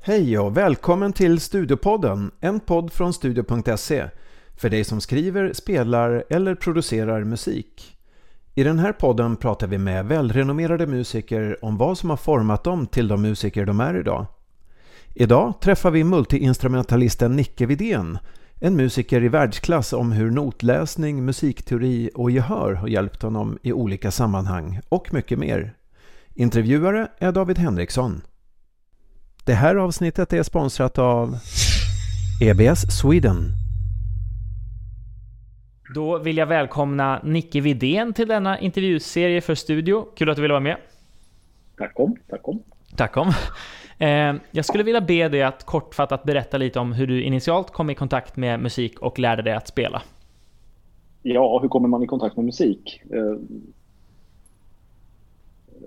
Hej och välkommen till Studiopodden, en podd från studio.se för dig som skriver, spelar eller producerar musik. I den här podden pratar vi med välrenommerade musiker om vad som har format dem till de musiker de är idag. Idag träffar vi multiinstrumentalisten Nicke Widén, en musiker i världsklass om hur notläsning, musikteori och gehör har hjälpt honom i olika sammanhang och mycket mer. Intervjuare är David Henriksson. Det här avsnittet är sponsrat av EBS Sweden. Då vill jag välkomna Nicke Widén till denna intervjuserie för Studio. Kul att du ville vara med. Tack om, tack om. Tack om. Eh, jag skulle vilja be dig att kortfattat berätta lite om hur du initialt kom i kontakt med musik och lärde dig att spela. Ja, hur kommer man i kontakt med musik?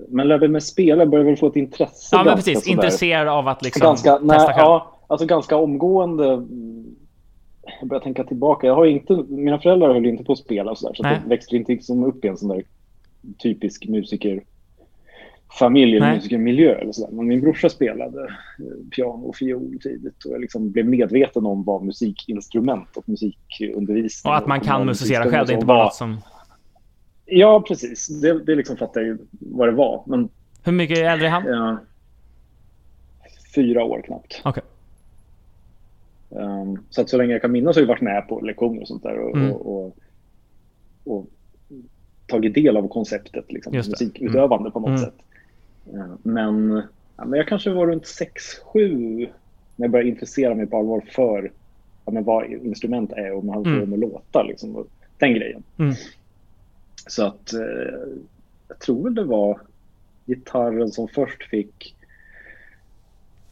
Men lärde mig spela, började väl få ett intresse. Ja, men precis. Intresserad av att liksom ganska, testa nej, själv. Ja, alltså ganska omgående. Jag börjar tänka tillbaka. Jag har inte, mina föräldrar höll inte på att spela och så där, så det växte inte liksom upp i en sån där typisk musikerfamilj eller musikermiljö. Eller så där. Men min brorsa spelade eh, piano och fiol tidigt och jag liksom blev medveten om vad musikinstrument och musikundervisning Och att man kan musicera själv, det är inte bara något som... Ja, precis. Det, det liksom fattade jag vad det var. Men Hur mycket äldre är han? ja, fyra år knappt. Okej. Um, så att så länge jag kan minnas har jag varit med på lektioner och sånt där och, Mm. och, och, och tagit del av konceptet liksom, musikutövande på något Mm. sätt. Uh, men, ja, men jag kanske var runt 6-7 när jag började intressera mig på allvar för ja, men vad instrument är och man hade Mm. mm. med låtar. Liksom, och den grejen. Så att eh, jag tror väl det var gitarren som först fick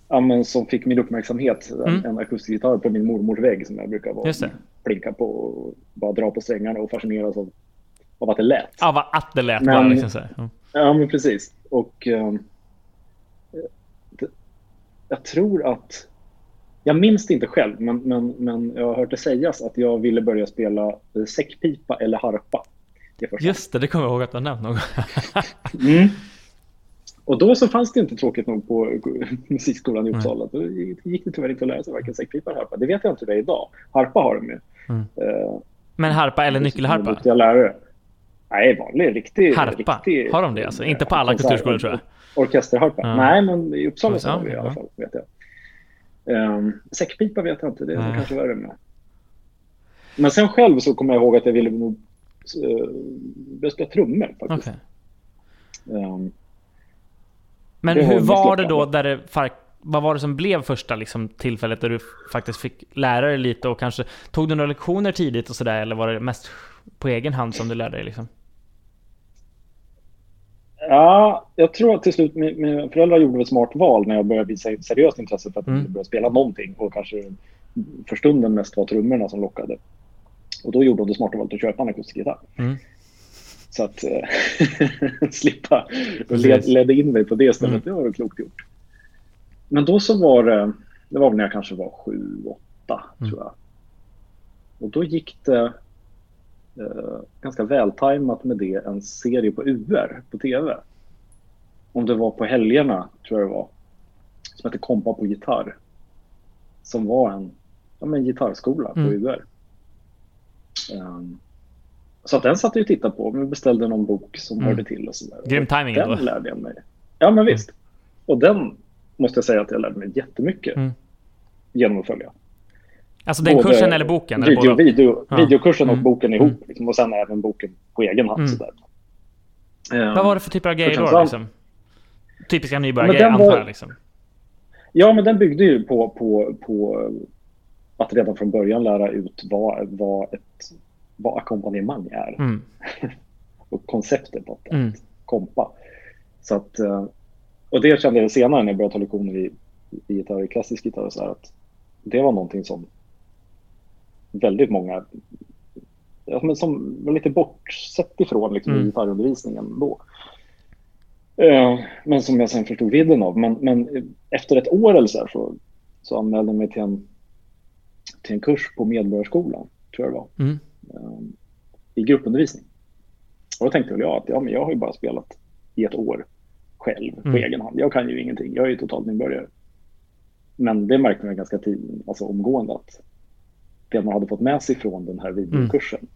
ja, men som fick min uppmärksamhet. En, Mm. en akustisk gitarr på min mormors vägg som jag brukar vara, plinka på och bara dra på strängarna och fascineras av, av att det lät. Ja, vad att det lät Men- bara liksom så. Mm. Ja, men precis. Och ehm, det, jag tror att... Jag minns det inte själv, men, men, men jag har hört det sägas att jag ville börja spela eh, säckpipa eller harpa. Det. Just det, det kommer jag ihåg att du har nämnt någon. Mm. Och då så fanns det inte tråkigt nog på musikskolan i. Uppsala. Då gick det tyvärr inte att lära sig varken säckpipa eller harpa. Det vet jag inte hur det är idag. Harpa har de ju. Mm. Eh, Men harpa eller nyckelharpa? Duktiga lärare. Nej, vanlig, riktig... Harpa? riktig, Har de det alltså? Inte på alla kulturskolor, tror jag. Orkesterharpa? Ja. Nej, men i Uppsala så har vi i alla fall, vet jag. Um, säckpipa vet jag inte, det är Nej. kanske värre med. Men sen själv så kommer jag ihåg att jag ville uh, börja spela trummor faktiskt. Okej. Ehm, Men Det hur var det då där det vad var det som blev första liksom, tillfället där du faktiskt fick lära dig lite och kanske tog du några lektioner tidigt och sådär eller var det mest på egen hand som du lärde dig liksom? Ja, jag tror att till slut mi- mina föräldrar gjorde ett smart val när jag började visa seriöst intresse för att Mm. börja spela någonting och kanske för stunden mest var trummorna som lockade. Och då gjorde de det smarta valet att köpa en akustisk gitarr. Mm. Så att eh, slippa och led, ledde in mig på det stället, Mm. det var klokt gjort. Men då så var det, det var när jag kanske var sju, åtta Mm. tror jag. Och då gick det eh, ganska vältajmat med det en serie på UR på tv. Om det var på helgerna, tror jag det var. Som hette Kompa på gitarr. Som var en, ja, men en gitarrskola på Mm. UR. Um, så att den satt jag och tittade på. Vi beställde någon bok som Mm. hörde till och sådär. Grym timing Den ändå. lärde jag mig. Ja, men visst. Och den måste jag säga att jag lärde mig jättemycket Mm. genom att följa. Alltså den Både kursen eller boken? Eller Video, båda? video, Ja. Videokursen och Mm. boken ihop. Mm. Liksom, och sen även boken på egen hand. Mm. Sådär. Um, Vad var det för typer av grejer då liksom? Typiska nybörjargrejer antar jag liksom. Ja, men den byggde ju på, på, på att redan från början lära ut vad, vad, ett, vad ackompanjemang är. Mm. Och konceptet att, Mm. att kompa. Så att, eh, och det kände jag senare när jag började ta lektioner i, i gitarr, i klassisk gitarr. och Så här, att det var någonting som väldigt många ja, men som var lite bortsett ifrån liksom, Mm. i gitarrundervisningen då. Eh, Men som jag sen förstod vidden av. Men, men efter ett år eller så, här, så, så anmälde jag mig till en, till en kurs på Medborgarskolan, tror jag det var, Mm. eh, i gruppundervisning. Och då tänkte väl jag att ja, men jag har ju bara spelat i ett år själv på Mm. egen hand. Jag kan ju ingenting. Jag är ju totalt nybörjare. Men det märkte man ganska tid, alltså omgående att det man hade fått med sig från den här videokursen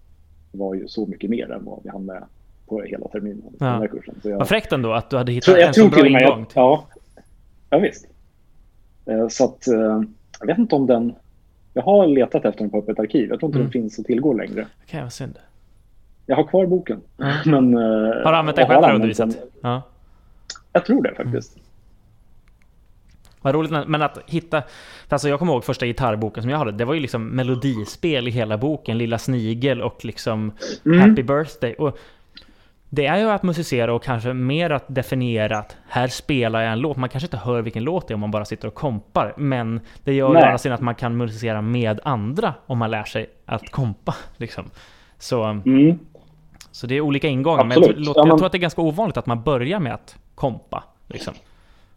var ju så mycket mer än vad vi hann med på hela terminen. Ja. Den här kursen. Så jag, Vad fräckt ändå att du hade hittat jag en så bra ingång. att- ja, ja visst. Eh, Så att eh, jag vet inte om den, jag har letat efter den på öppet arkiv. Jag tror inte Mm. den finns att tillgå längre. Okej, vad synd. Jag har kvar boken. Ja. Men, eh, Har du använt den själv undervisat? Ja. Jag tror det faktiskt. Vad roligt, men att hitta... för Alltså jag kommer ihåg första gitarrboken som jag hade, det var ju liksom melodispel i hela boken, Lilla Snigel och liksom Mm. Happy Birthday. Och det är ju att musicera och kanske mer att definiera att här spelar jag en låt. Man kanske inte hör vilken låt det är om man bara sitter och kompar, men det gör ju å Nej. andra sidan att man kan musicera med andra om man lär sig att kompa. Liksom. Så, Mm. så det är olika ingångar, men jag, låt- Ja, jag tror att det är ganska ovanligt att man börjar med att kompa. Liksom.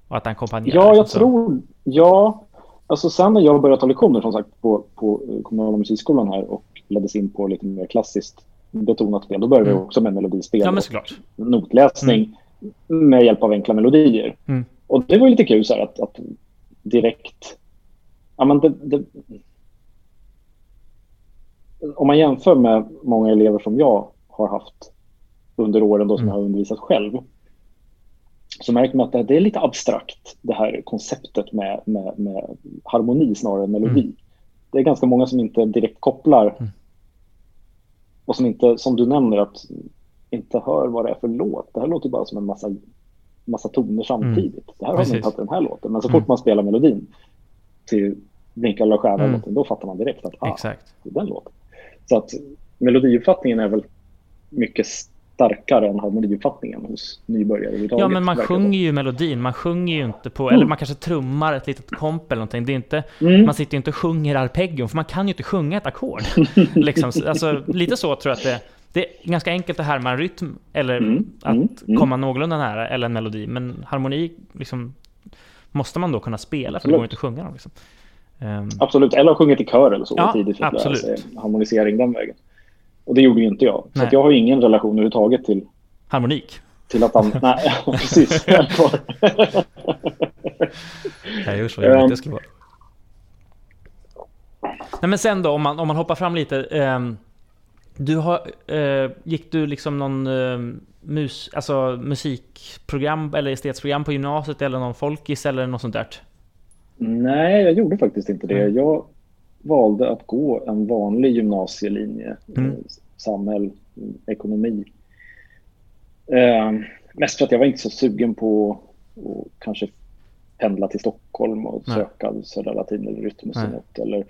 Och att ackompanjera. Ja, jag liksom, tror... Ja, alltså sen när jag började ta lektioner som sagt på, på kommunala musikskolan här och leddes in på lite mer klassiskt betonat spel, då började Mm. jag också med melodispel Ja, men och såklart. notläsning med hjälp av enkla melodier. Mm. Och det var ju lite kul så här att, att direkt... Ja, men det, det, om man jämför med många elever som jag har haft under åren då som Mm. jag har undervisat själv så märker man att det, det är lite abstrakt, det här konceptet med, med, med harmoni snarare än melodi. Mm. Det är ganska många som inte direkt kopplar Mm. Och som inte, som du nämner, att inte hör vad det är för låt. Det här låter bara som en massa, massa toner samtidigt. Det här har man Mm. Inte tagit den här låten. Men så Mm. fort man spelar melodin till Blinka alla stjärnor, Mm. då fattar man direkt att ah, Exakt. det är den låten. Så att melodiuppfattningen är väl mycket starkare än harmoniuppfattningen hos nybörjare överhuvudtaget. Ja, men man sjunger ju melodin. Man sjunger ju inte på... Mm. Eller man kanske trummar ett litet komp eller någonting. Det är inte... Mm. Man sitter ju inte och sjunger arpeggion, för man kan ju inte sjunga ett ackord. liksom, Så- alltså, lite så tror jag att det... Det är ganska enkelt att härma en rytm, eller Mm, att mm, mm. komma någorlunda nära, eller en melodi. Men harmoni, liksom, måste man då kunna spela, för det går inte att sjunga dem. Liksom. Ehm, Absolut, eller ha sjungit i kör eller så Ja, tidigt absolut. harmonisering den vägen. Och det gjorde ju inte jag. Så Nej. att jag har ingen relation överhuvudtaget till, harmonik. till att han... nej, precis. Så Ehm. jobbigt det skulle vara. Nej men sen då, om man, om man hoppar fram lite. ehm, du har, eh, gick du liksom någon eh, mus, alltså musikprogram eller estetsprogram på gymnasiet eller någon folkis eller något sånt där? Nej, jag gjorde faktiskt inte det. Mm. Jag valde att gå en vanlig gymnasielinje. Mm. eh, Samhäll, ekonomi. Eh, mest för att jag var inte så sugen på att kanske pendla till Stockholm och Nej. söka Södra Latin eller Rytmus eller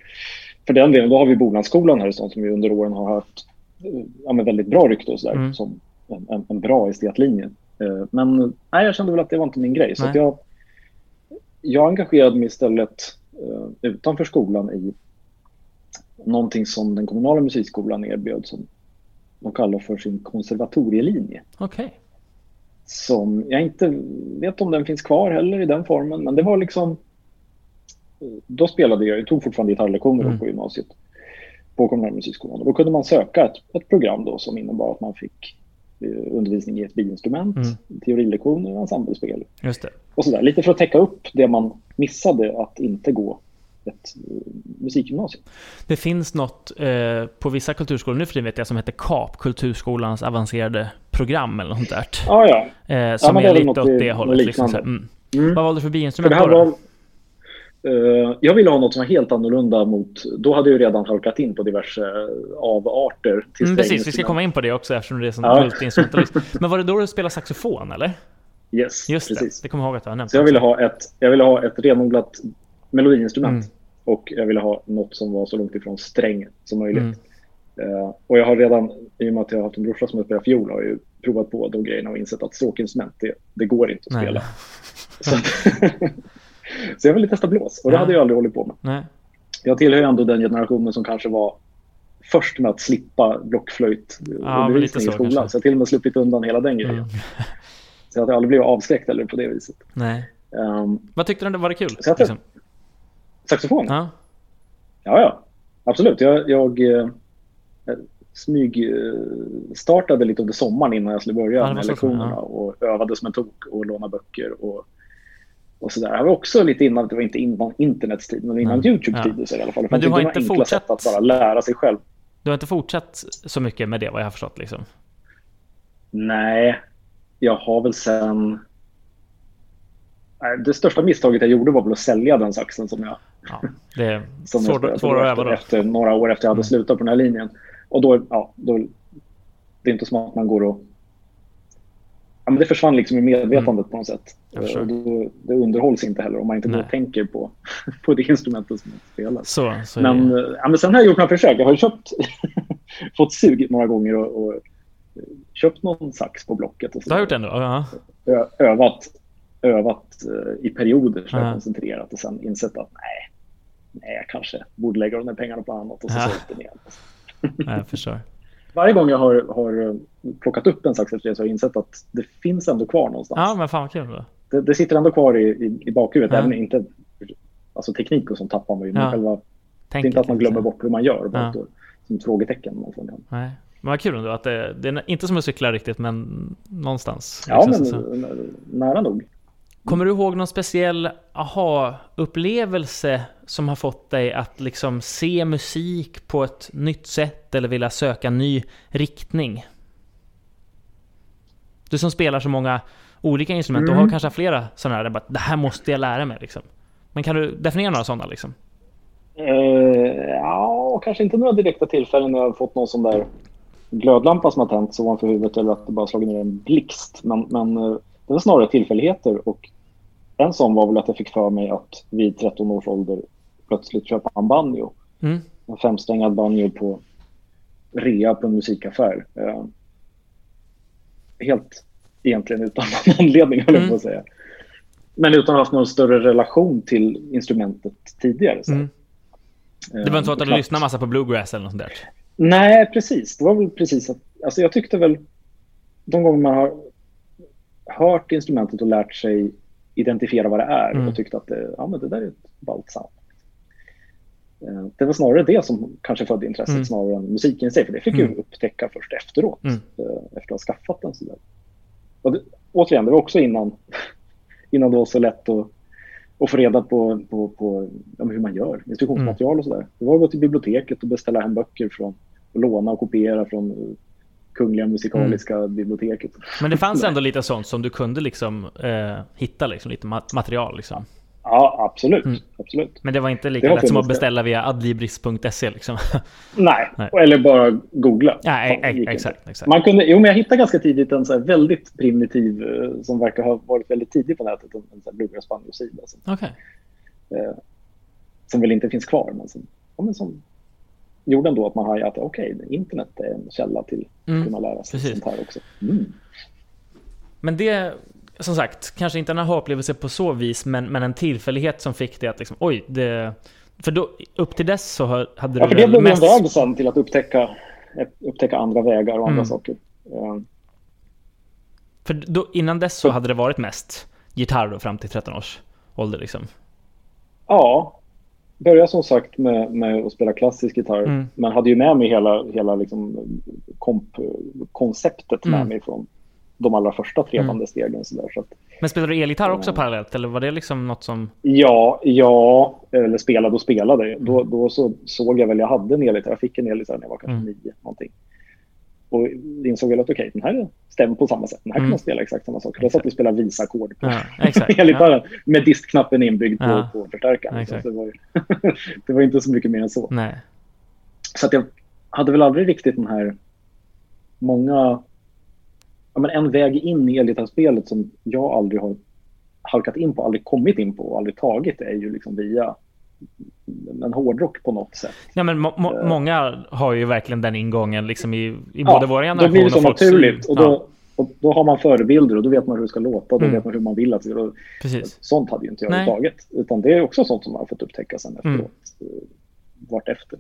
för den delen, då har vi Bolandsskolan här i stan som vi under åren har haft eh, ja, väldigt bra rykte och så där, Mm. som en, en, en bra estetlinje. Eh, men nej, jag kände väl att det var inte min grej. Så Nej. att jag, jag engagerade mig istället utanför skolan i någonting som den kommunala musikskolan erbjöd som de kallar för sin konservatorielinje. Okej. Som jag inte vet om den finns kvar heller i den formen, men det var liksom... Då spelade jag, jag tog fortfarande gitarrlektioner Mm. på gymnasiet på kommunala musikskolan. Då kunde man söka ett, ett program då som innebar att man fick eh, undervisning i ett biinstrument, Mm. teorilektioner, ensemblespel Just det. och sådär. Lite för att täcka upp det man missade att inte gå ett musikgymnasium. Det finns något eh, på vissa kulturskolor nu för vet jag som heter KAP, Kulturskolans avancerade program eller något sånt där. Ah, ja, Eh, som men är är lite åt det hållet. Liksom, så mm. mm. Vad valde du för biinstrument då? var, eh, jag ville ha något som var helt annorlunda mot... Då hade jag redan halkat in på diverse eh, avarter. Mm, precis, vi ska komma in på det också eftersom det är sån Ja. multiinstrumentalist. Men var det då du spelade saxofon eller? Yes, Just precis. det, det kommer jag ihåg att du har nämnt. Så jag ville, ha ett, jag ville ha ett renodlat melodiinstrument. Mm. Och jag ville ha något som var så långt ifrån sträng som möjligt. Mm. Eh, och jag har redan, i och med att jag har haft en brorsa som spelar fiol, har jag provat på de grejerna och insett att stråkinstrument, det, det går inte att Nej. spela. Så, så jag ville testa blås och det Ja. hade jag aldrig hållit på med. Nej. Jag tillhör ändå den generationen som kanske var först med att slippa blockflöjt Ja, i skolan. kanske. Så jag har till och med sluppit undan hela den grejen. Mm. Så jag har aldrig blivit avskräckt eller på det viset. Nej. Um, Vad tyckte du? Var det kul? Så jag- Liksom? Saxofon? Ja. Ja, ja. Absolut. Jag, jag eh, smyg eh, startade lite under sommaren innan jag skulle börja Ja, med lektionerna ja. och övade som en tok och lånade böcker och och sådär. Det var också lite innan, det var inte innan internets tid, men innan Nej. Youtube-tider så i alla fall. Men du har inte fortsatt- sätt att bara lära sig själv. Du har inte fortsatt så mycket med det vad jag har förstått liksom? Nej, jag har väl sen... Det största misstaget jag gjorde var väl att sälja den saxen som jag, Ja, det är som jag svår, spelade svårare att efter, öva efter några år efter jag hade Mm. slutat på den här linjen. Och då, ja, då, det är inte som att man går och... Ja, men det försvann liksom i medvetandet på något sätt. Mm. Jag. Och då, det underhålls inte heller om man inte går Nej. tänker på, på det instrumentet som man spelar. Så, så är Men, det. eh, ja, men sen har jag gjort några försök. Jag har köpt, fått sug några gånger och, och eh, köpt någon sax på Blocket. Och så Du har gjort det ändå? Ja. Övat, övat eh, i perioder så Ja. koncentrerat och sen insett att nej, nej, jag kanske borde lägga de där pengarna på annat och så Ja. sålt den igen. Ja, jag förstår. Varje gång jag har, har eh, plockat upp en sax efter det så har jag insett att det finns ändå kvar någonstans. Ja, men fan vad kul då. Det, det sitter ändå kvar i, i, i bakhuvudet. Ja. Även inte, alltså teknik och sånt tappar man ju. Men Ja. själva, det är inte att man glömmer bort hur man gör. Bara Ja. som frågetecken. Man får. Nej. Men vad kul ändå att det, det är inte som att cykla riktigt, men någonstans. Ja, men nära nog. Kommer du ihåg någon speciell aha-upplevelse som har fått dig att liksom se musik på ett nytt sätt eller vilja söka ny riktning? Du som spelar så många olika instrument, du har Mm. kanske flera sådana här, bara, det här måste jag lära mig liksom. Men kan du definiera några sådana liksom? Eh, ja, kanske inte några direkta tillfällen när jag har fått någon sån där glödlampa som har tänts ovanför huvudet eller att det bara slagit ner en blixt. Men, men eh, det var snarare tillfälligheter och en sån var väl att jag fick för mig att vid 13 års ålder plötsligt köpa en banjo. Mm. En femsträngad banjo på rea på en musikaffär. Eh, helt egentligen utan någon anledning, höll jag Mm. på att säga. Men utan att ha haft någon större relation till instrumentet tidigare. Så. Mm. Det var inte så att du Knappt. lyssnade massa på bluegrass eller något sånt där? Nej, precis. Det var väl precis att... Alltså jag tyckte väl... De gånger man har hört instrumentet och lärt sig identifiera vad det är Mm. och tyckt att det, ja, men det där är ett ballt sound. Eh, Det var snarare det som kanske födde intresset Mm. snarare än musiken i sig. För det fick jag Mm. ju upptäcka först efteråt. Mm. eh, Efter att ha skaffat den. Sådär. Och det, återigen, det var också innan, innan det var så lätt att, att få reda på, på, på ja, hur man gör. Instruktionsmaterial och sådär. Det var att gå till biblioteket och beställa hem böcker från och låna och kopiera från eh, Kungliga Musikaliska Mm. biblioteket. Men det fanns ändå lite sånt som du kunde liksom eh, hitta liksom, lite ma- material liksom. Ja, absolut. Mm. absolut. Men det var inte lika har lätt som att beställa via adlibris.se liksom. Nej, Nej. eller bara googla. ja, e- det gick e- exakt, exakt. Man kunde, jo, men jag hittade ganska tidigt en så väldigt primitiv, eh, som verkar ha varit väldigt tidig på nätet, en, en så här bluegrass banjo-sida som, Okej. eh, som väl inte finns kvar, men som, ja, men som gjorde ändå att man hajade att okej, internet är en källa till att Mm, kunna lära sig precis. sånt här också. Mm. Men det, som sagt, kanske inte en aha-upplevelse på så vis, men, men en tillfällighet som fick det att liksom, oj, det... För då, upp till dess så hade Ja, du för det blev mest... en väg sen till att upptäcka, upptäcka andra vägar och andra Mm. saker. Eh, För då, innan dess så hade det varit mest gitarr då fram till 13 års ålder liksom. Ja, började som sagt med, med att spela klassisk gitarr. Mm. Men hade ju med mig hela, hela liksom komp, konceptet med Mm. mig från de allra första trevande stegen. Så där. Så att, Men spelade du elgitarr också Ja. parallellt, eller var det liksom något som... ja, ja, eller spelade och spelade. Mm. Då, då så såg jag väl, jag hade en elgitarr, jag fick en elgitarr när jag var kanske Mm. nio. Någonting. Och insåg väl att okej, den här stämmer på samma sätt. Den här kan Mm. man spela exakt samma sak. Då satt och spelade visa-ackord på Ja, exakt. ja. elgitarren med diskknappen inbyggd på, Ja. på förstärkaren. Exakt. Så det, var, ju- det var inte så mycket mer än så. Nej. Så att jag hade väl aldrig riktigt den här många... Ja, men en väg in i elgitarrspelet som jag aldrig har halkat in på, aldrig kommit in på och aldrig tagit är ju liksom via en hårdrock på något sätt. Ja, men må, må, Eh. många har ju verkligen den ingången liksom i, i Ja, både vår Då generation blir det så och folks- naturligt och då, Ja, och då har man förebilder och då vet man hur det ska låta och då Mm. vet man hur man vill att det ska låta. Sånt hade ju inte jag Nej. överhuvudtaget. Utan det är också sånt som man har fått upptäcka sen Mm. efteråt. Mm. Vart efter.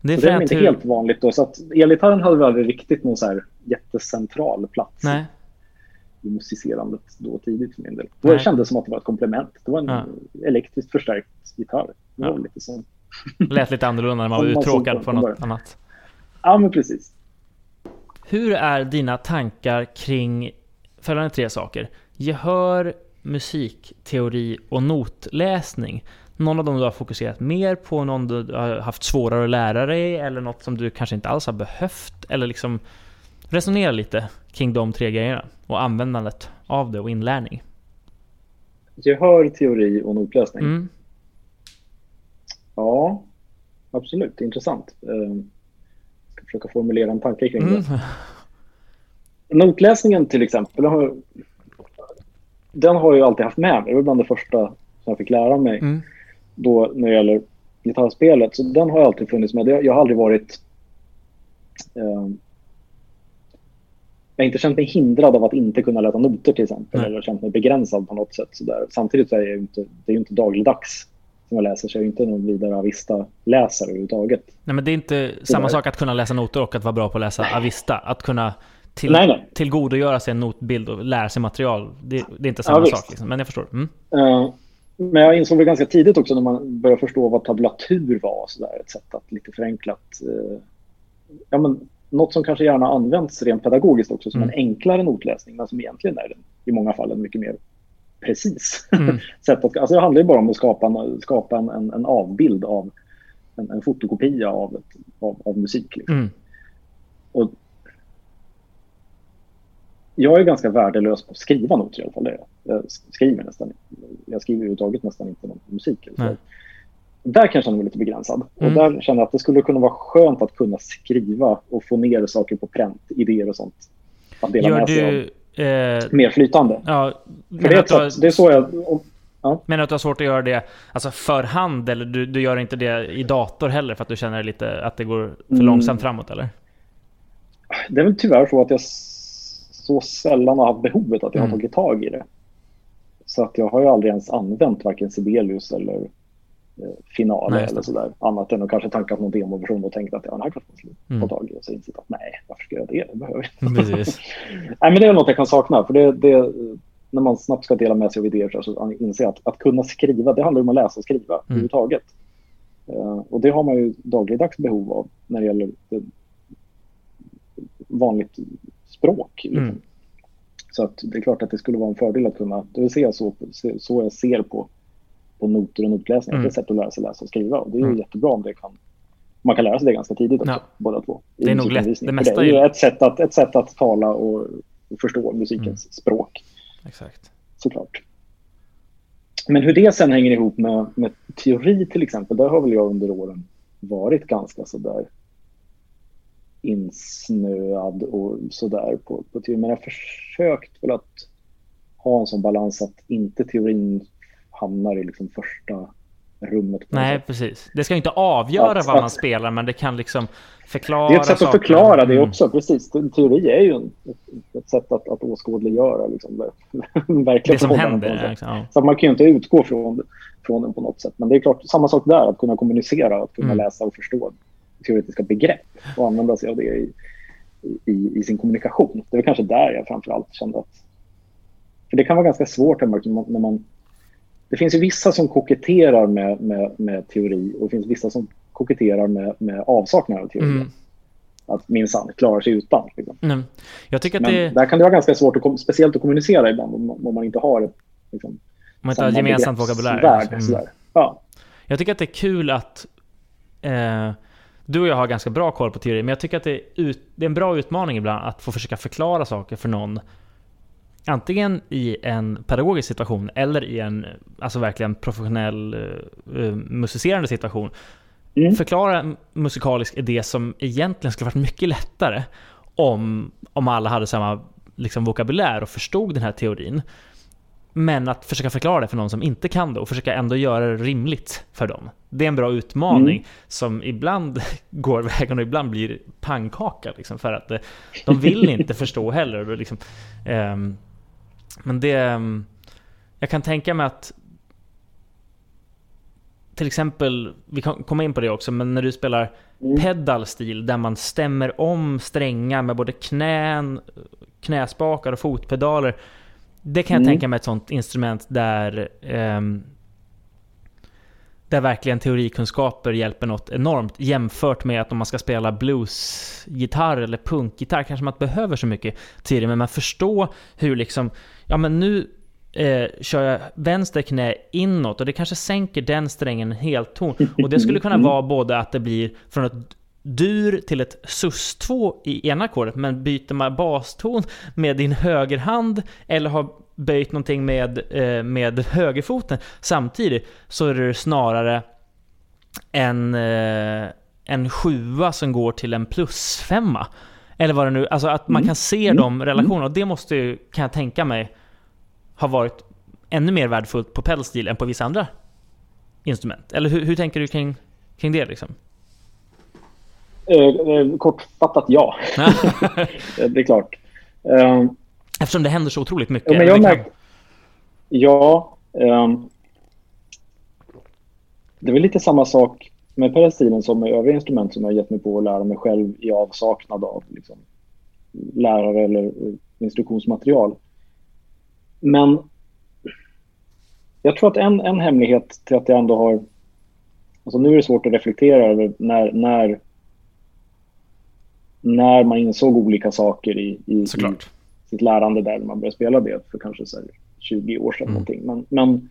Det är det är inte hur... helt vanligt då. Så att elgitarren hade väl aldrig riktigt någon så här jättecentral plats Nej. Musicerandet då tidigt för min del. Då Nej. kändes det som att det var ett komplement. Det var en Ja. elektriskt förstärkt gitarr. Det var Ja. lite så. Lät lite annorlunda när man var Som uttråkad på något början. annat. Ja, men precis. Hur är dina tankar kring följande tre saker? gehör, musikteori och notläsning. Någon av dem du har fokuserat mer på, någon du har haft svårare att lära dig eller något som du kanske inte alls har behövt? Eller liksom resonera lite kring de tre grejerna och användandet av det och inlärning. Gehör, teori och notläsning. Mm. Ja, absolut. Intressant. Jag eh, ska försöka formulera en tanke kring Mm. det. Notläsningen till exempel, har, den har jag alltid haft med mig. Det var bland det första som jag fick lära mig Mm. då när det gäller gitarrspelet. Så den har alltid funnits med. Jag har aldrig varit... Eh, jag har inte känt mig hindrad av att inte kunna läsa noter till exempel. Nej. Eller känt mig begränsad på något sätt. Sådär. Samtidigt så är jag inte, det är inte dagligdags som jag läser. Så jag är inte någon vidare Avista-läsare överhuvudtaget. Nej men det är inte samma där. sak att kunna läsa noter och att vara bra på att läsa Avista. Att kunna till, Nej, nej. tillgodogöra sig en notbild och lära sig material. Det, det är inte samma visst. sak. Liksom. Men jag förstår. Mm. Eh, men jag insåg väl ganska tidigt också när man började förstå vad tablatur var. Så där, ett sätt att lite förenklat... eh, ja, men, något som kanske gärna används rent pedagogiskt också som Mm. en enklare notläsning men som egentligen är i många fall en mycket mer precis Mm. sätt att... Alltså det handlar ju bara om att skapa en, skapa en, en, en avbild av en, en fotokopia av, ett, av, av musik. Liksom. Mm. Och jag är ganska värdelös på att skriva noter i alla fall. Det jag. Skriver nästan Jag skriver överhuvudtaget nästan inte någon musik. Nej. Där kan jag känna mig lite begränsad. Mm. Och där känner jag att det skulle kunna vara skönt att kunna skriva och få ner saker på pränt, idéer och sånt. Att dela Gör med sig du... Eh, av mer flytande. ja, För det är, har- sätt, det är så jag... Och, Menar du att du har svårt att göra det alltså för hand eller du, du gör inte det i dator heller för att du känner lite att det går för Mm. långsamt framåt eller? det är väl tyvärr så att jag så sällan har haft behovet att jag Mm. har tagit tag i det. Så att jag har ju aldrig ens använt varken Sibelius eller eh, Finale Nej, eller sådär. Annat än att kanske tankat någon demoversion och tänkt att ja, den här kanske man få tag i. Och så insett att nej, varför ska jag det? Det behöver jag inte. Nej, men det är något jag kan sakna. För det, det, när man snabbt ska dela med sig av idéer så- inser att, att kunna skriva, det handlar om att läsa och skriva Mm. överhuvudtaget. Eh, och det har man ju dagligdags behov av när det gäller det, vanligt språk. Liksom. Mm. Så att det är klart att det skulle vara en fördel att kunna, det vill säga så- så jag ser på, på noter och notläsning. Mm. Det är ett sätt att lära sig läsa och skriva. Och det är ju Mm. jättebra om det kan, man kan lära sig det ganska tidigt också, Ja. båda två. Det är nog lätt. Det mesta det är ju ett sätt att, ett sätt att tala och, och förstå musikens Mm. språk Exakt. såklart. Men hur det sen hänger ihop med, med teori till exempel, där har väl jag under åren varit ganska sådär insnöad och sådär på, på teori. Men jag har försökt väl att ha en sån balans att inte teorin hamnar i liksom första rummet. Nej, precis. Det ska inte avgöra Att- vad man att- spelar, men det kan liksom förklara Det är ett sätt att förklara det Mm. också, precis. Teori är ju en, ett, ett sätt att, att åskådliggöra liksom, verkliga Det som händer. sätt. Liksom. Ja. Så man kan ju inte utgå från, från den på något sätt. Men det är klart, samma sak där, att kunna kommunicera, att kunna Mm. läsa och förstå teoretiska begrepp och använda sig av det i, i, i sin kommunikation. Det är väl kanske där jag framförallt kände att... För det kan vara ganska svårt när man, när man... Det finns ju vissa som koketterar med, med, med teori och det finns vissa som koketterar med, med avsaknad av teori. Mm. Att minsann klarar sig utan. Liksom. Mm. Jag tycker att Men det... där kan det vara ganska svårt, att, speciellt att kommunicera ibland om, man- om man inte har ett liksom, Om man inte har gemensamt vokabulär. begreppsvärld, Mm. sådär. Ja. Jag tycker att det är kul att eh, du och jag har ganska bra koll på teori, men jag tycker att det är, ut, det är en bra utmaning ibland att få försöka förklara saker för någon. Antingen i en pedagogisk situation eller i en alltså verkligen professionell eh, musicerande situation. Mm. Förklara musikalisk idé som egentligen skulle varit mycket lättare om, om alla hade samma liksom, vokabulär och förstod den här teorin. Men att försöka förklara det för någon som inte kan det och försöka ändå göra det rimligt för dem. Det är en bra utmaning Mm. som ibland går vägen och ibland blir pannkaka. Liksom, för att eh, de vill inte förstå heller. Liksom, ehm, men det... ehm, Jag kan tänka mig att till exempel, vi kan komma in på det också, men när du spelar Mm. pedalstil där man stämmer om strängar med både knän, knäspakar och fotpedaler. Det kan jag Mm. tänka mig ett sånt instrument där ehm, där verkligen teorikunskaper hjälper något enormt jämfört med att om man ska spela bluesgitarr eller punkgitarr kanske man inte behöver så mycket teori men man förstår hur liksom ja men nu eh, kör jag vänster knä inåt och det kanske sänker den strängen en hel ton. Och det skulle kunna vara både att det blir från ett dur till ett sus2 i ena ackordet, men byter man baston med din högerhand eller har böjt någonting med, eh, med högerfoten samtidigt så är det snarare en, eh, en sjua som går till en plusfemma. Eller vad det nu Alltså att man Mm. kan se Mm. de relationerna. Och det måste ju, kan jag tänka mig, ha varit ännu mer värdefullt på pedalstil än på vissa andra instrument. Eller hur, hur tänker du kring, kring det liksom? Eh, eh, kortfattat ja, Eh, det är klart. Eh, Eftersom det händer så otroligt mycket. Ja, men jag märker... Ja. ehm, det är väl lite samma sak med pedalstilen som med övriga instrument som jag gett mig på att lära mig själv i avsaknad av liksom, lärare eller eh, instruktionsmaterial. Men jag tror att en, en hemlighet till att jag ändå har... Alltså nu är det svårt att reflektera över när, när, när man insåg olika saker i, i, i sitt lärande där när man började spela det för kanske så här 20 år sedan. Mm. Någonting. Men, men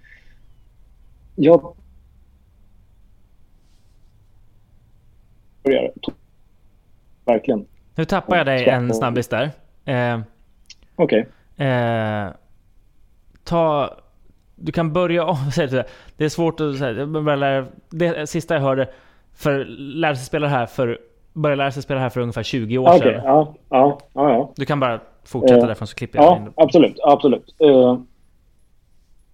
jag började verkligen. Nu tappar jag dig en snabbis där. Eh, Okej. eh, ta... Du kan börja om. det. Är svårt att säga. Det sista jag hörde för lära sig spela här för började lära sig spela här för ungefär 20 år Okej, sedan. ja, ja, ja. Du kan bara fortsätta Eh, därifrån så klipper jag in. Ja, absolut. absolut. Uh,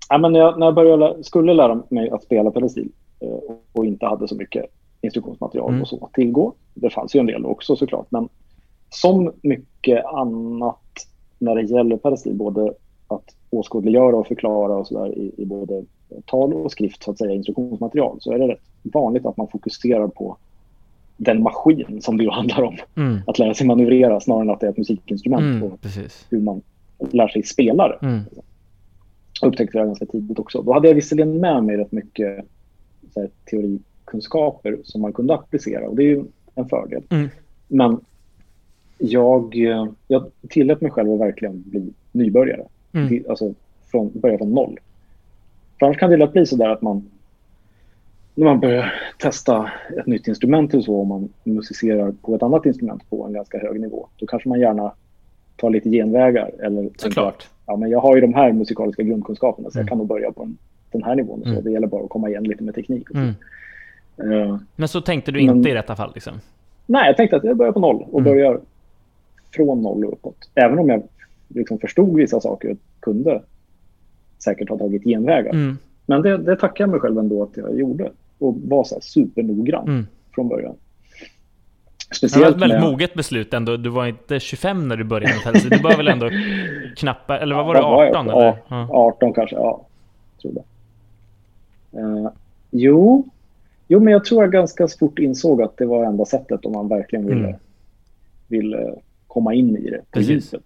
ja, men när jag, när jag började, skulle lära mig att spela pedalstil uh, och inte hade så mycket instruktionsmaterial Mm. och så att tillgå. Det fanns ju en del också såklart. Men som mycket annat när det gäller pedalstil, både att åskådliggöra och förklara och så där i, i både tal och skrift, så att säga, instruktionsmaterial, så är det rätt vanligt att man fokuserar på den maskin som det ju handlar om. Mm. Att lära sig manövrera snarare än att det är ett musikinstrument. Mm, och precis. hur man lär sig spela det. Mm. Upptäckte jag ganska tidigt också. Då hade jag visserligen med mig rätt mycket här, teorikunskaper som man kunde applicera och det är ju en fördel. Mm. Men jag, eh, jag tillät mig själv att verkligen bli nybörjare. Mm. Alltså från, börja från noll. För annars kan det lätt bli så där att man när man börjar testa ett nytt instrument eller så, om man musicerar på ett annat instrument på en ganska hög nivå, då kanske man gärna tar lite genvägar. Eller Såklart. att, ja, men jag har ju de här musikaliska grundkunskaperna, så Mm. jag kan nog börja på en, den här nivån. och Så Mm. Det gäller bara att komma igen lite med teknik. Och så. Mm. Eh, Men så tänkte du Men- inte i detta fall liksom? nej, jag tänkte att jag börjar på noll och Mm. börjar från noll och uppåt. Även om jag liksom förstod vissa saker och kunde säkert ha tagit genvägar. Mm. Men det, det tackar jag mig själv ändå att jag gjorde. Och var så här supernoggrann Mm. från början. Det var Speciellt ett väldigt med... moget beslut ändå. Du var inte 25 när du började med pedalstil. Du var väl ändå knappt... Eller vad var det? Vad var jag? 18? Eller? Ja, Ja. 18 kanske, ja. Tror det. Eh, jo. Jo, men jag tror jag ganska fort insåg att det var enda sättet om man verkligen ville, Mm. ville komma in i det på djupet.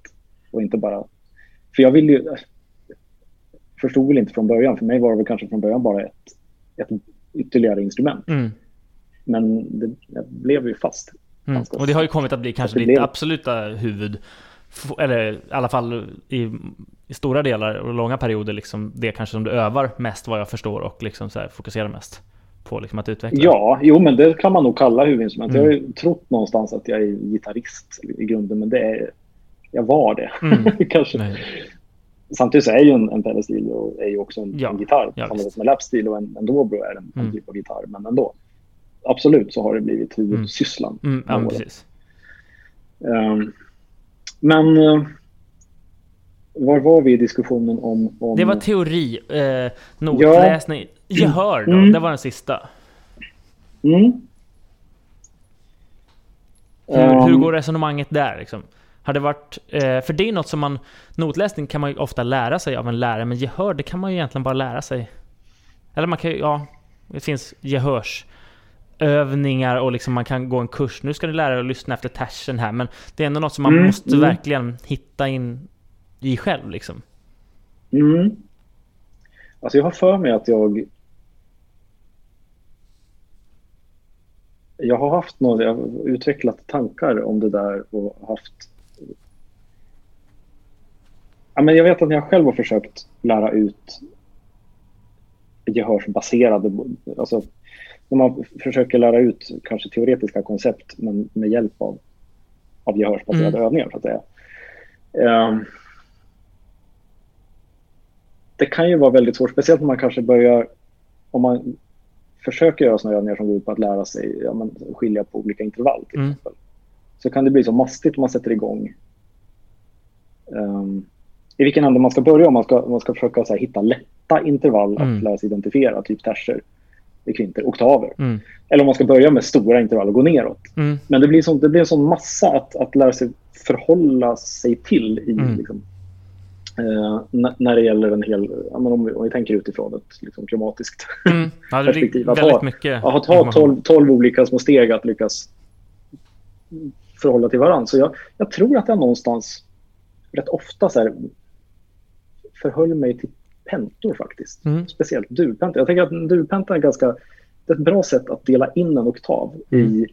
Och inte bara... För jag ville ju... förstod väl inte från början. För mig var det väl kanske från början bara ett, ett ytterligare instrument. Mm. Men det, jag blev ju fast. Mm. Och det har ju kommit att bli kanske ditt blev- absoluta huvud. Eller i alla fall i, i stora delar och långa perioder liksom det kanske som du övar mest vad jag förstår och liksom så fokuserar mest på liksom att utveckla. Ja, jo, men det kan man nog kalla huvudinstrument. Mm. Jag har ju trott någonstans att jag är gitarrist i grunden, men det är, jag var det. Mm. Kanske. Nej. Samtidigt så är ju en, en pedalstil och är ju också en, Ja, en gitarr. ja, Samma sätt med lapstil och en, en dobro är en, en Mm. typ av gitarr. Men ändå. Absolut så har det blivit huvudsysslan. Mm, ja, precis. Ehm, men uh, var var vi i diskussionen om... om Det var teori, eh, notläsning, gehör då. Mm. Det var den sista. mm. Hur, hur Ehm, går resonemanget där liksom? Har det varit, eh, för det är något som man, notläsning kan man ju ofta lära sig av en lärare, men gehör det kan man ju egentligen bara lära sig. Eller man kan ju, ja, det finns gehörsövningar och liksom man kan gå en kurs. Nu ska du lära dig att lyssna efter tersen här, men det är ändå något som man Mm, måste mm. verkligen hitta in i själv liksom. Mm. Alltså jag har för mig att jag... Jag har haft något, jag har utvecklat tankar om det där och haft Ja, men jag vet att jag själv har försökt lära ut gehörsbaserade... Alltså, när man försöker lära ut kanske teoretiska koncept men med hjälp av, av gehörsbaserade mm. övningar. Så att säga. Um, det kan ju vara väldigt svårt, speciellt om man kanske börjar... Om man försöker göra sådana övningar som går ut på att lära sig ja, men, skilja på olika intervall. Till mm. exempel. Så kan det bli så mastigt om man sätter igång. Um, I vilken ände man ska börja om man ska, man ska försöka så här, hitta lätta intervall mm. att lära sig identifiera, typ terser, kvinter, oktaver. Mm. Eller om man ska börja med stora intervall och gå neråt. Mm. Men det blir, sån, det blir en sån massa att, att lära sig förhålla sig till i mm. liksom, Eh, när det gäller en hel, om, vi, om vi tänker utifrån ett liksom, klimatiskt mm. ja, perspektiv. Att ha, mycket att ha 12, 12 olika små steg att lyckas förhålla till varandra. Så jag, jag tror att jag någonstans rätt ofta så här, förhöll mig till pentor faktiskt. Mm. Speciellt durpentor. Jag tänker att en durpenta är ganska det är ett bra sätt att dela in en oktav mm. i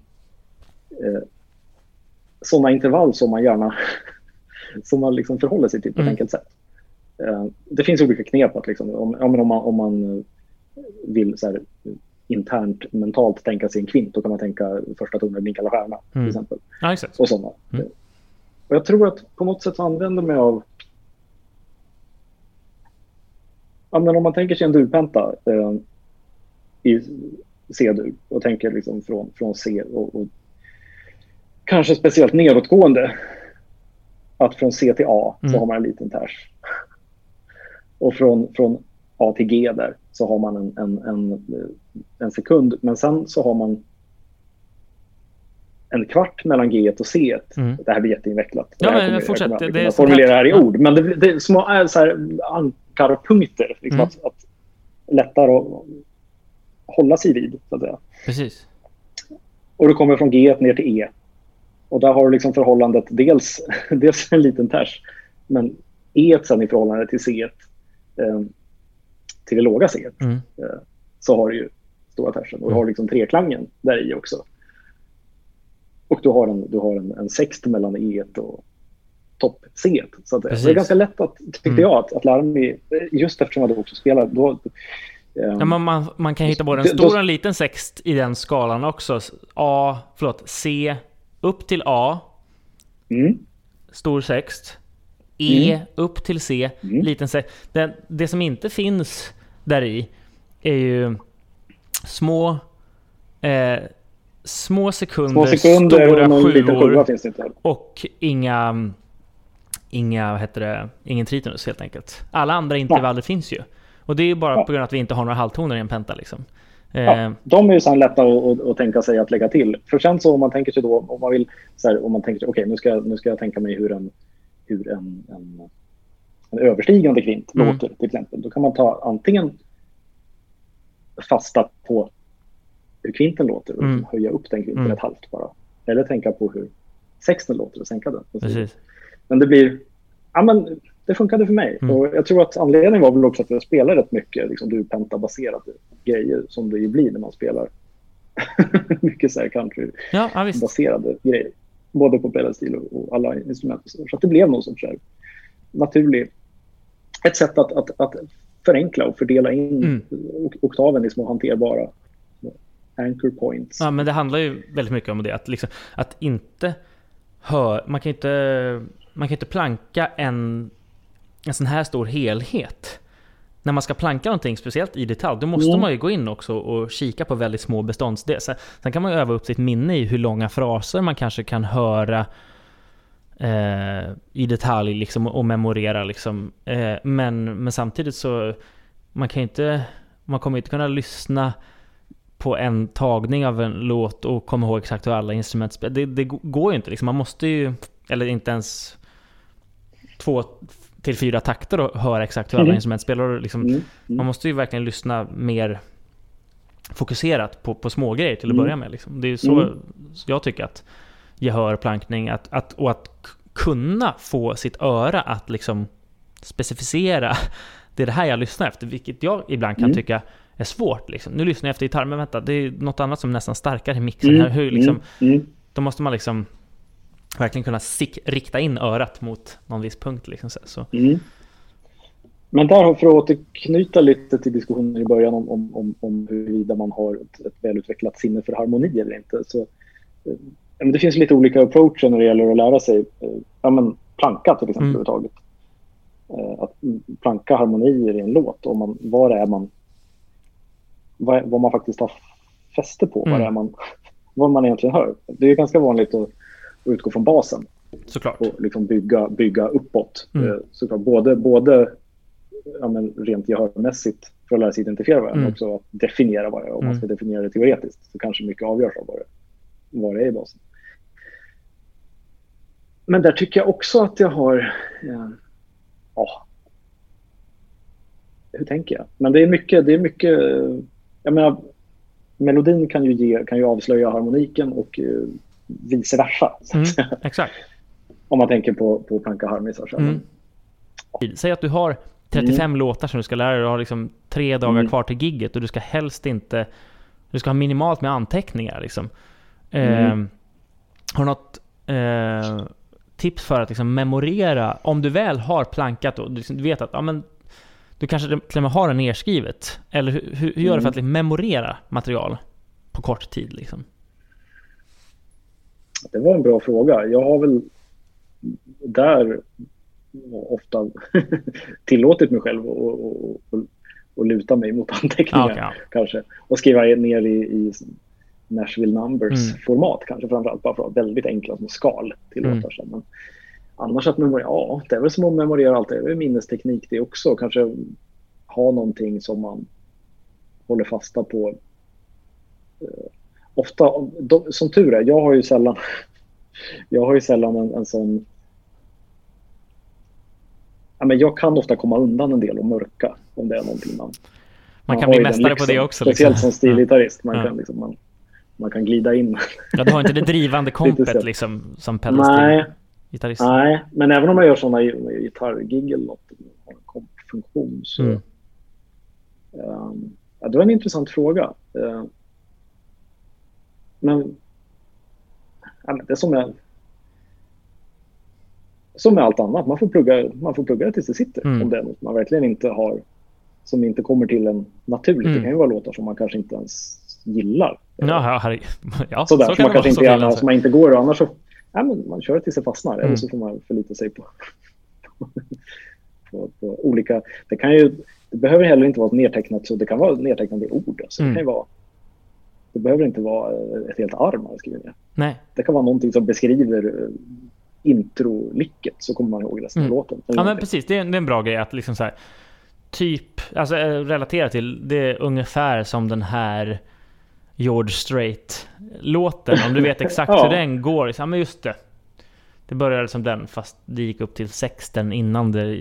eh, sådana intervall som man gärna som man liksom förhåller sig till på ett mm. enkelt sätt. Uh, det finns olika knep att liksom, om, om, man, om man vill så här, internt mentalt tänka sig en kvint, då kan man tänka första tonen blinka alla stjärna till mm. exempel. Ja, och sådana. Mm. Och jag tror att på något sätt använder mig av Ja, men om man tänker sig en durpenta eh, i C-dur och tänker liksom från, från C och, och kanske speciellt nedåtgående att från C till A så mm. har man en liten ters. Och från, från A till G där så har man en, en, en, en sekund. Men sen så har man en kvart mellan G och C. Mm. Det här blir jätteinvecklat. Ja, men kommer, fortsätt. Jag kommer det formulera det här i ord. Men det, det små är så här ankarpunkter. Liksom mm. att, att lättare att hålla sig vid. Så att säga. Precis. Och du kommer från G ner till E. Och där har du liksom förhållandet dels, dels en liten ters, men E sen i förhållande till C, eh, till det låga C, mm. eh, så har du ju stora tersen. Och du har liksom treklangen där i också. Och du har en, du har en, en sext mellan E och topp C. Så det, är ganska lätt att, tyckte mm. jag, att, att lära mig, just eftersom jag då också spelar, då, Ja, man, man, man, kan hitta både en stor och en liten sext i den skalan också. A, förlåt, C, upp till A. Mm. Stor sext. E mm. upp till C. Mm. Liten sext. Det, det som inte finns där i är ju små eh, små sekunder, små sekunder stora sjuor och inga, inga, heter det, ingen tritonus helt enkelt. Alla andra intervaller ja. finns ju. Och det är ju bara ja. på grund av att vi inte har några halvtoner i en penta liksom. Ja, eh, de är ju sen lätta att, att, att, tänka sig att lägga till. För sen så om man tänker sig då, om man vill, så här, om man tänker sig, okej okay, nu, ska, nu ska jag tänka mig hur en, hur en, en, en överstigande kvint mm. låter till exempel. Då kan man ta antingen fasta på hur kvinten låter och mm. höja upp den kvinten mm. ett halvt bara. Eller tänka på hur sexten låter och sänka den. Precis. Men det blir, ja men det funkade för mig. Mm. Och jag tror att anledningen var väl också att jag spelar rätt mycket liksom, du pentabaserade grejer som det ju blir när man spelar mycket så här country-baserade ja, grejer. Både på pedalstil och, och alla instrument. Så, så att det blev någon sorts naturlig... Ett sätt att, att, att förenkla och fördela in mm. oktaven i små hanterbara anchor points. Ja, men det handlar ju väldigt mycket om det. Att, liksom, att inte höra... Man kan inte, man kan inte planka en en sån här stor helhet. När man ska planka någonting, speciellt i detalj, då måste mm. man ju gå in också och kika på väldigt små beståndsdelar. Sen kan man ju öva upp sitt minne i hur långa fraser man kanske kan höra eh, i detalj liksom, och memorera. Liksom. Eh, men, men samtidigt så, man kan inte, man kommer inte kunna lyssna på en tagning av en låt och komma ihåg exakt hur alla instrument spelar. Det, det går ju inte. Liksom. Man måste ju, eller inte ens två, till fyra takter och höra exakt hur alla mm. instrument spelar. Liksom, mm. Mm. Man måste ju verkligen lyssna mer fokuserat på, på små grejer till att mm. börja med. Liksom. Det är så mm. jag tycker att gehör, plankning att, att, och att kunna få sitt öra att liksom specificera det är det här jag lyssnar efter, vilket jag ibland kan mm. tycka är svårt. Liksom. Nu lyssnar jag efter gitarr, men vänta, det är något annat som nästan starkare i mixen här. Hur, liksom, Då måste man liksom verkligen kunna sick, rikta in örat mot någon viss punkt. Liksom, så. Mm. Men där, för att återknyta lite till diskussionen i början om, om, om, om huruvida man har ett, ett välutvecklat sinne för harmoni eller inte. Så, eh, det finns lite olika approacher när det gäller att lära sig eh, ja, men, planka till exempel mm. överhuvudtaget. Eh, att planka harmonier i en låt. Om man, vad är man vad, vad man faktiskt har fäste på. Mm. Vad, är man, vad man egentligen hör. Det är ganska vanligt att, att utgå från basen. Såklart. Och liksom bygga, bygga uppåt. Mm. Eh, såklart. Både, både ja, men rent gehörmässigt för att lära sig identifiera varandra, mm. också att definiera vad det är. Om man ska mm. definiera det teoretiskt så kanske mycket avgörs av vad det, vad det är i basen. Men där tycker jag också att jag har... Ja, ja, hur tänker jag? Men det är mycket... Det är mycket jag menar, melodin kan ju, ge, kan ju avslöja harmoniken och vice versa. Mm, exakt. Om man tänker på, på planka harmisar. Mm. Säg att du har 35 mm. låtar som du ska lära dig. Du har liksom tre dagar mm. kvar till gigget och du ska helst inte... Du ska ha minimalt med anteckningar. Liksom. Eh, har du något eh, tips för att liksom memorera? Om du väl har plankat och du vet att ja, men du kanske till och med har det nedskrivet? Eller hur, hur gör du för att mm. liksom memorera material på kort tid? Liksom? Det var en bra fråga. Jag har väl där ofta tillåtit mig själv att luta mig mot anteckningar. Okay, kanske. Och skriva ner i, i Nashville Numbers-format mm. kanske framförallt. Bara för att ha väldigt enkla små skal sig. Mm. Annars att memorera, ja, det är väl som att memorera allt. Det är väl minnesteknik det också. Kanske ha någonting som man håller fasta på. Ofta, de, som tur är, jag har ju sällan, jag har ju sällan en, en sån Ja, men jag kan ofta komma undan en del och mörka om det är någonting man... Man, man kan bli mästare liksom, på det också. Speciellt liksom. som stilgitarrist. Man, ja. kan liksom, man, man kan glida in. Ja, du har inte det drivande kompet liksom som pedalstil. Nej, gitarrist? Nej, men även om man gör sådana gitarrgig eller något, har en kompfunktion så... Mm. Um, ja, det var en intressant fråga. Uh, men, ja, men det som är... Som med allt annat, man får plugga, man får plugga det tills det sitter. Mm. Om det är något man verkligen inte har, som inte kommer till en naturligt. Mm. Det kan ju vara låtar som man kanske inte ens gillar. Ja, här, ja, Sådär, så, så man kanske inte gärna, som man inte går och annars så ja, men man kör tills det fastnar mm. eller så får man förlita sig på, på, på, olika... Det, kan ju, det behöver heller inte vara nedtecknat så det kan vara nedtecknade ord. Alltså. Mm. Det, kan vara, det behöver inte vara ett helt arm man skriver ner. Nej. Det kan vara någonting som beskriver eh, intro-licket så kommer man ihåg resten mm. av låten. Ja men precis, det är, det är en bra grej att liksom så här, typ, alltså eh, relatera till, det är ungefär som den här George Strait-låten. Om du vet exakt ja. hur den går. Ja men just det. Det började som den fast det gick upp till sexten innan, det,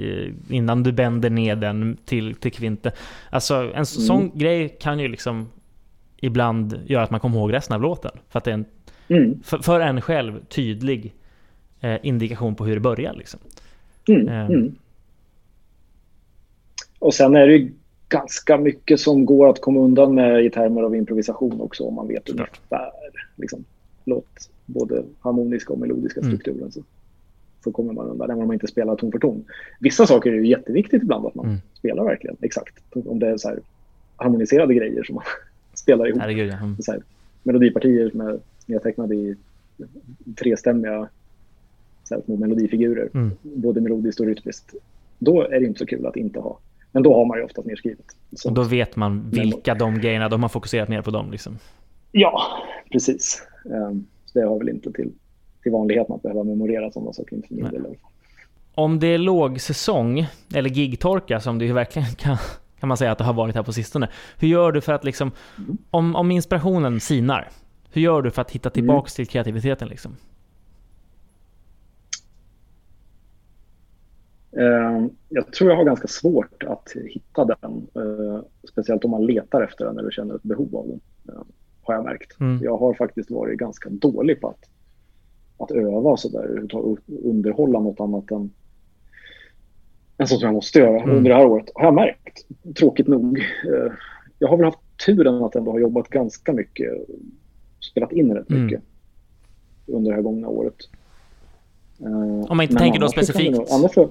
innan du bänder ner den till, till kvinten. Alltså en mm. sån grej kan ju liksom ibland göra att man kommer ihåg resten av låten. För att det är en, mm. för, för, en själv tydlig eh, indikation på hur det börjar. Liksom. Mm. Eh. Och sen är det ju ganska mycket som går att komma undan med i termer av improvisation också om man vet ungefär liksom, låt både harmoniska och melodiska mm. strukturen. Mm. Så, så kommer man undan, även om man inte spelar ton för ton. Vissa saker är ju jätteviktigt ibland att man mm. spelar verkligen exakt. Om det är så här harmoniserade grejer som man spelar ihop. Herregud, ja. mm. så här, melodipartier som är nedtecknade i trestämmiga så här, små melodifigurer, mm. både melodiskt och rytmiskt. Då är det inte så kul att inte ha men då har man ju oftast nedskrivet. Så. Och då vet man vilka de grejerna, de har fokuserat mer på dem liksom. Ja, precis. Um, så det har väl inte till, till vanligheten att behöva memorera sådana saker min del. Om det är lågsäsong, eller gigtorka som det ju verkligen kan, kan man säga att det har varit här på sistone. Hur gör du för att liksom, om, om inspirationen sinar, hur gör du för att hitta tillbaks mm. till kreativiteten liksom? Ehm, jag tror jag har ganska svårt att hitta den. Eh, speciellt om man letar efter den eller känner ett behov av den. Ehm, har jag märkt. Mm. Jag har faktiskt varit ganska dålig på att, att öva och sådär. Underhålla något annat än, än sånt som jag måste göra mm. under det här året. Har jag märkt. Tråkigt nog. Ehm, jag har väl haft turen att ändå ha jobbat ganska mycket. Spelat in rätt mm. mycket. Under det här gångna året. Om man inte tänker då specifikt... Nog,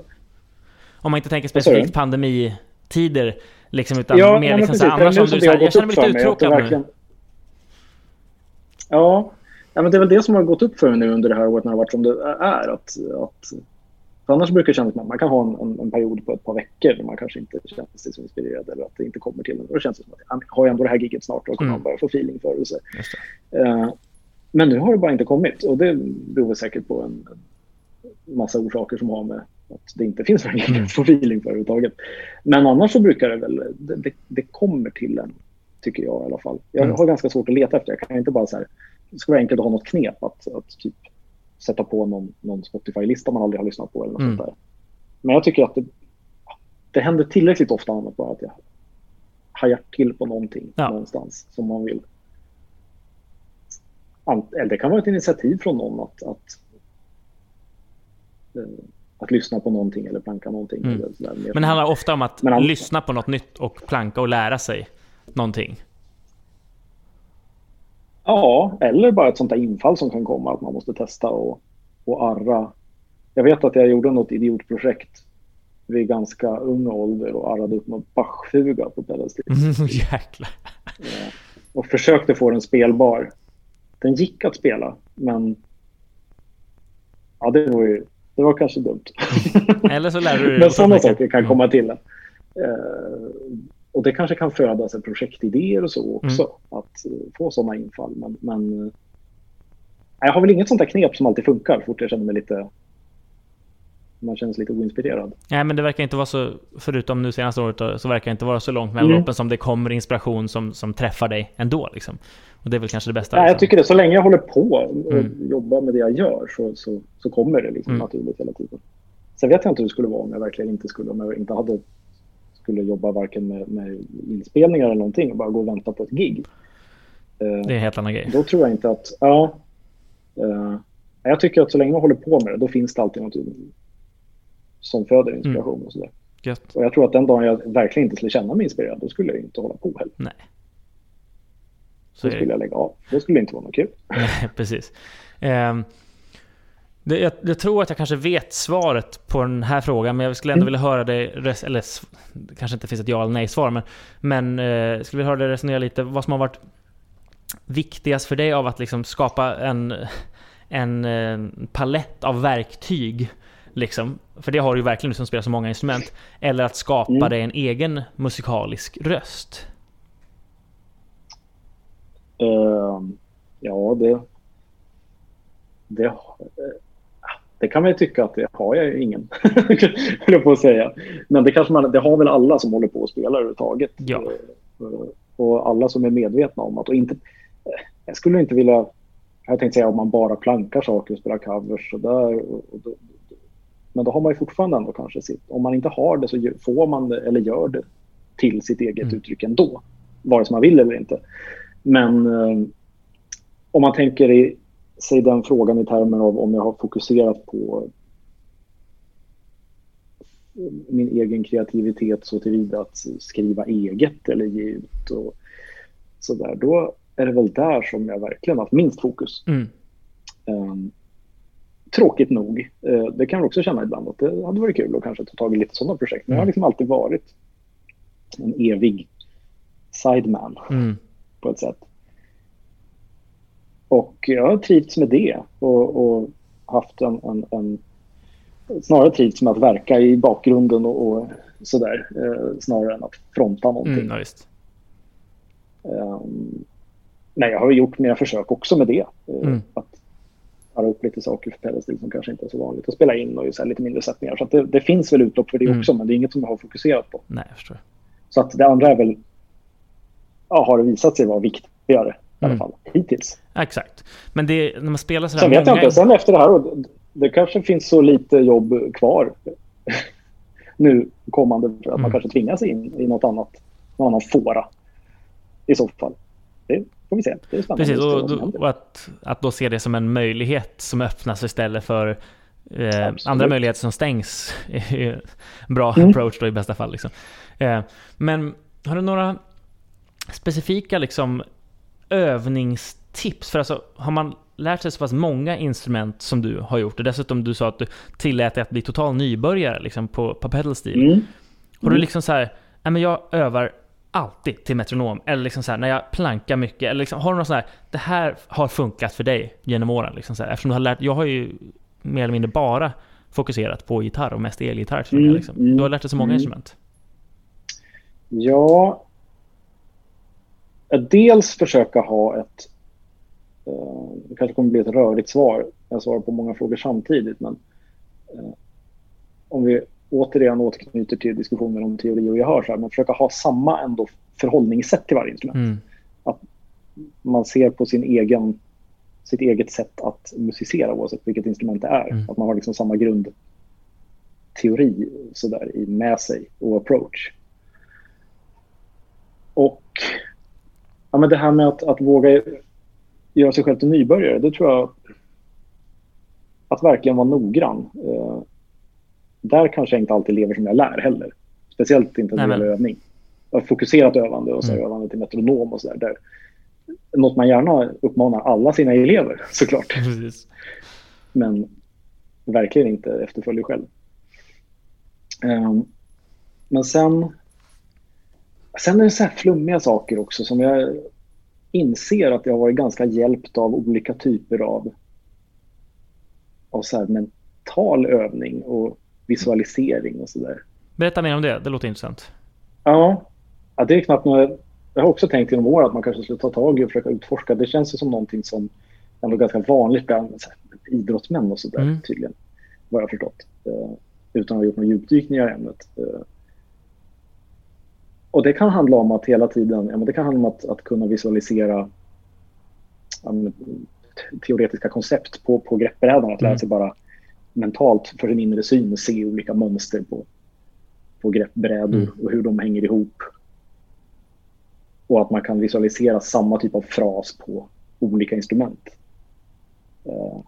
om man inte tänker specifikt pandemitider, liksom, utan ja, mer liksom så annars om du säger, jag känner mig lite uttråkad verkligen... nu. Ja, ja, men det är väl det som har gått upp för mig nu under det här året när det har varit som det är. Att, att, för annars brukar det kännas som att man kan ha en, en, en, period på ett par veckor där man kanske inte känner sig så inspirerad eller att det inte kommer till en. Då känns det som att jag har ändå det här giget snart och kommer mm. man börja få feeling för det. Uh, men nu har det bara inte kommit och det beror säkert på en, en massa orsaker som har med att det inte finns någon mm. få feeling för överhuvudtaget. Men annars så brukar det väl, det, det, det kommer till en, tycker jag i alla fall. Jag mm. har ganska svårt att leta efter, jag kan inte bara så här, det ska vara enkelt att ha något knep att, att typ sätta på någon, någon Spotify-lista man aldrig har lyssnat på eller något mm. sånt där. Men jag tycker att det, det händer tillräckligt ofta annat bara att jag hajar till på någonting ja. någonstans som man vill. Eller det kan vara ett initiativ från någon att, att eh, att lyssna på någonting eller planka någonting. Mm. Eller Men det handlar ofta om att lyssna på något nytt och planka och lära sig någonting? Ja, eller bara ett sånt där infall som kan komma att man måste testa och, och arra. Jag vet att jag gjorde något idiotprojekt vid ganska ung ålder och arrade upp någon Bachfuga på pedalstil. Mm, jäklar. Ja, och försökte få den spelbar. Den gick att spela, men ja, det var ju det var kanske dumt. Eller så lär du dig Men sådana saker kan komma till. Uh, och det kanske kan födas projektidéer och så också. Mm. Att uh, få sådana infall. Men, men uh, jag har väl inget sånt där knep som alltid funkar fort jag känner mig lite man känns lite oinspirerad. Nej, men det verkar inte vara så, förutom nu senaste året, så verkar det inte vara så långt mellan mm. som det kommer inspiration som, som träffar dig ändå. Liksom. Och det är väl kanske det bästa. Ja, liksom. Jag tycker det. Så länge jag håller på och mm. jobbar med det jag gör så, så, så kommer det liksom mm. naturligt hela tiden. Sen vet jag inte hur det skulle vara om jag verkligen inte skulle, om jag inte hade, skulle jobba varken med, med inspelningar eller någonting och bara gå och vänta på ett gig. Det är en helt annan grej. Då tror jag inte att, ja. Uh, jag tycker att så länge man håller på med det, då finns det alltid något som föder inspiration mm. och sådär. Gött. Och jag tror att den dagen jag verkligen inte skulle känna mig inspirerad, då skulle jag inte hålla på heller. Nej. Så då skulle jag lägga av. Det skulle inte vara något kul. Nej, precis. Um, det, jag, jag, tror att jag kanske vet svaret på den här frågan, men jag skulle ändå mm. vilja höra dig, eller det kanske inte finns ett ja eller nej-svar, men, men eh, skulle vilja höra dig resonera lite vad som har varit viktigast för dig av att liksom skapa en, en, eh, palett av verktyg Liksom. För det har du ju verkligen du som spelar så många instrument. Eller att skapa mm. dig en egen musikalisk röst. Uh, ja, det... Det, det kan man ju tycka att det har jag ju ingen, höll på att säga. Men det kanske man, det har väl alla som håller på och spelar överhuvudtaget. Ja. Uh, och alla som är medvetna om att, och inte, jag skulle inte vilja, jag tänkte säga om man bara plankar saker och spelar covers och där, och, och men då har man ju fortfarande ändå kanske sitt... Om man inte har det så får man det eller gör det till sitt eget mm. uttryck ändå. Vare sig man vill eller inte. Men eh, om man tänker i, sig den frågan i termer av om jag har fokuserat på min egen kreativitet så tillvida att skriva eget eller ge ut och sådär. Då är det väl där som jag verkligen haft minst fokus. Mm. Um, tråkigt nog. Eh, det kan jag också känna ibland att det hade varit kul att kanske ta tag i lite sådana projekt. Men jag har mm. liksom alltid varit en evig sideman mm. på ett sätt. Och jag har trivts med det och, och haft en, en, en, snarare trivts med att verka i bakgrunden och, och sådär eh, snarare än att fronta någonting. Mm, um, men jag har gjort mina försök också med det. Eh, mm. Att para upp lite saker för pedalstil som kanske inte är så vanligt. Och spela in och så lite mindre sättningar. Så det, det, finns väl utlopp för det mm. också, men det är inget som jag har fokuserat på. Nej. Så att det andra är väl, ja, har det visat sig vara viktigare i alla mm. fall hittills. exakt. Men det, när man spelar så Sen vet jag inte, sen efter det här, det kanske finns så lite jobb kvar nu kommande för att mm. man kanske tvingas in i något annat, någon annan fåra i så fall. Det får vi se. Det är spännande. Precis, och, och att, att då se det som en möjlighet som öppnas istället för eh, andra möjligheter som stängs. är bra mm. approach då i bästa fall. Liksom. Eh, men har du några specifika liksom, övningstips? För alltså, har man lärt sig så pass många instrument som du har gjort och dessutom du sa att du tillät dig att bli total nybörjare liksom, på, på pedalstil. Mm. Har du Mm. liksom så här, nej men jag övar alltid till metronom, eller liksom så här, när jag plankar mycket, eller liksom, har du något sånt här, det här har funkat för dig genom åren? Liksom så här, eftersom du har lärt, jag har ju mer eller mindre bara fokuserat på gitarr och mest elgitarr. Mm, Liksom. mm, Du har lärt dig så många mm. instrument. Ja, att dels försöka ha ett... eh, det kanske kommer bli ett rörigt svar. Jag svarar på många frågor samtidigt. Men eh, om vi återigen återknyter till diskussionen om teori och gehör. Så här, men försöka ha samma ändå förhållningssätt till varje instrument. Mm. Man ser på sin egen, sitt eget sätt att musicera oavsett vilket instrument det är. Mm. Att man har liksom samma grundteori så där, med sig och approach. Och ja, men det här med att, att våga göra sig själv till nybörjare, det tror jag att verkligen vara noggrann. Eh, där kanske jag inte alltid lever som jag lär heller. Speciellt inte när det gäller övning. Fokuserat övande och så Mm. övande till metronom och så där. där. Något man gärna uppmanar alla sina elever såklart. Precis. Men verkligen inte efterföljer själv. Ehm, men sen, sen är det så här flummiga saker också som jag inser att jag har varit ganska hjälpt av olika typer av, av så mental övning och visualisering och sådär. Berätta mer om det, det låter intressant. Ja, ja, det är knappt något. Jag har också tänkt genom år att man kanske skulle ta tag i och försöka utforska. Det känns ju som någonting som ändå är ganska vanligt bland idrottsmän och sådär Mm. tydligen. Vad jag har förstått. Eh, utan att ha gjort några djupdykningar i ämnet. Eh, och det kan handla om att hela tiden, ja, men det kan handla om att, att kunna visualisera ja, teoretiska koncept på, på greppbrädan. Att lära Mm. sig bara mentalt för sin inre syn se olika mönster på, på greppbrädor Mm. och hur de hänger ihop. Och att man kan visualisera samma typ av fras på olika instrument. Eh,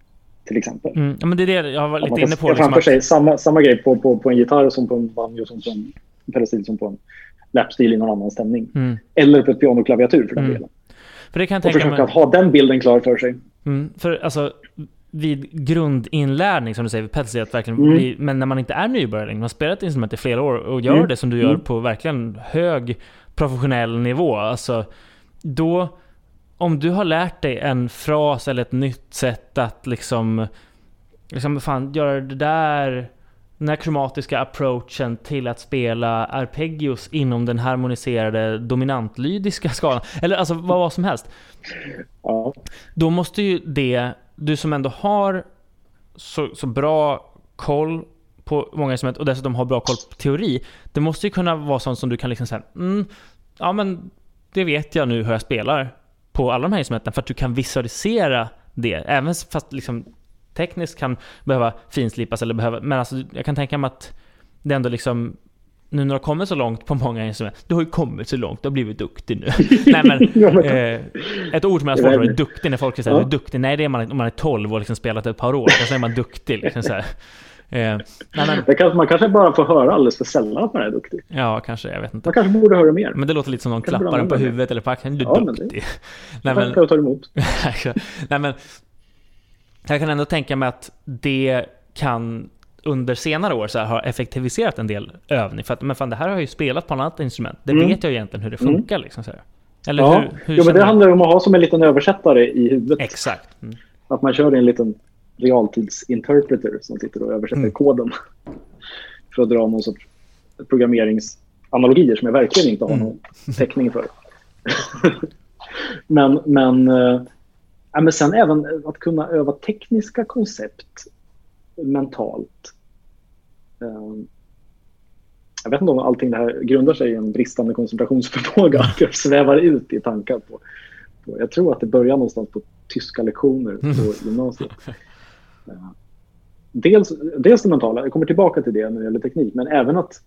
till exempel. Mm. Ja, men det är det jag var lite man inne på. Liksom framför att, sig samma, samma grej på, på, på en gitarr som på en banjo som på en pedalstil som på en lapstil i någon annan stämning. mm. Eller på ett pianoklaviatur för den Mm. delen. För det kan jag Och försöka mig. att ha den bilden klar för sig. Mm, för alltså, vid grundinlärning som du säger vid pedalstil, att verkligen Mm. bli, men när man inte är nybörjare, man har spelat instrument i flera år och gör Mm. det som du gör Mm. på verkligen hög professionell nivå, alltså då om du har lärt dig en fras eller ett nytt sätt att liksom, liksom fan göra det där den här kromatiska approachen till att spela arpeggios inom den harmoniserade dominantlydiska skalan. Eller alltså vad, vad som helst. Ja. Då måste ju det, du som ändå har så, så bra koll på många instrument och dessutom har bra koll på teori. Det måste ju kunna vara sånt som du kan liksom säga, mm, ja men det vet jag nu hur jag spelar på alla de här instrumenten för att du kan visualisera det. Även fast liksom tekniskt kan behöva finslipas eller behöva, men alltså jag kan tänka mig att det ändå liksom nu när du har kommit så långt på många instrument, du har ju kommit så långt, du har blivit duktig nu. Nej men, eh, ett ord som jag har svårt för är duktig när folk säger Ja. ja. duktig. Nej det är man om man är 12 och liksom spelat ett par år, och så är man duktig. Liksom så. Eh, nej, men, kan, man kanske bara får höra alldeles för sällan att man är duktig. ja, kanske, jag vet inte. Man kanske borde höra mer. Men det låter lite som någon du klappar en på huvudet eller på axeln. Du är Ja, men det- duktig. Nej, men. Jag tar emot. Nej men Jag kan ändå tänka mig att det kan under senare år så här, ha effektiviserat en del övning. För att men fan, det här har jag ju spelat på ett annat instrument. Det Mm. vet jag egentligen hur det funkar. Liksom, så här. Eller Ja. hur, hur Jo, men det du? handlar om att ha som en liten översättare i huvudet. Exakt. Mm. Att man kör en liten realtidsinterpreter som sitter och översätter Mm. koden. För att dra någon sorts programmeringsanalogier som jag verkligen inte har Mm. någon täckning för. men, men, eh, ja, men sen även att kunna öva tekniska koncept mentalt. Eh, jag vet inte om allting det här grundar sig i en bristande koncentrationsförmåga. Jag svävar ut i tankar på, på jag tror att det börjar någonstans på tyska lektioner på gymnasiet. Eh, Dels, dels det mentala, jag kommer tillbaka till det när det gäller teknik, men även att,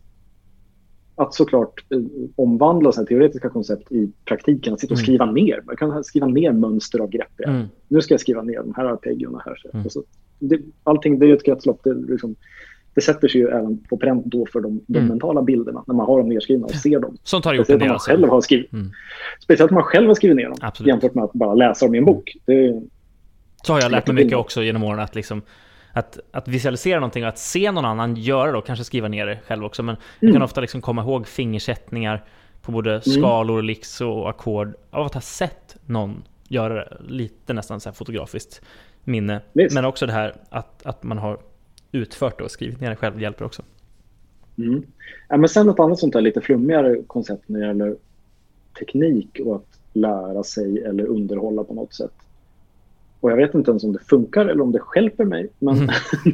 att såklart eh, omvandla här teoretiska koncept i praktiken, att sitta och Mm. skriva ner. Man kan skriva ner mönster av grepp. Mm. Nu ska jag skriva ner de här arpeggiorna här. Så. Mm. Så, det, allting det är ju ett kretslopp. Det liksom, det sätter sig ju även på pränt då för de, de Mm. mentala bilderna när man har dem nedskrivna och ser dem. Som tar gjort en Speciellt del man alltså. själv har skrivit, Mm. speciellt om man själv har skrivit ner dem Absolut. jämfört med att bara läsa dem i en bok. Det, Så har jag lärt mig mycket också genom åren att liksom att, att visualisera någonting och att se någon annan göra det och kanske skriva ner det själv också. Men jag Mm. kan ofta liksom komma ihåg fingersättningar på både skalor, licks och ackord av att ha sett någon göra det. Lite nästan så här fotografiskt minne. Visst. Men också det här att, att man har utfört det och skrivit ner det själv hjälper också. Mm. Ja, men sen ett annat sånt där lite flummigare koncept när det gäller teknik och att lära sig eller underhålla på något sätt. Och jag vet inte ens om det funkar eller om det hjälper mig. Men Mm.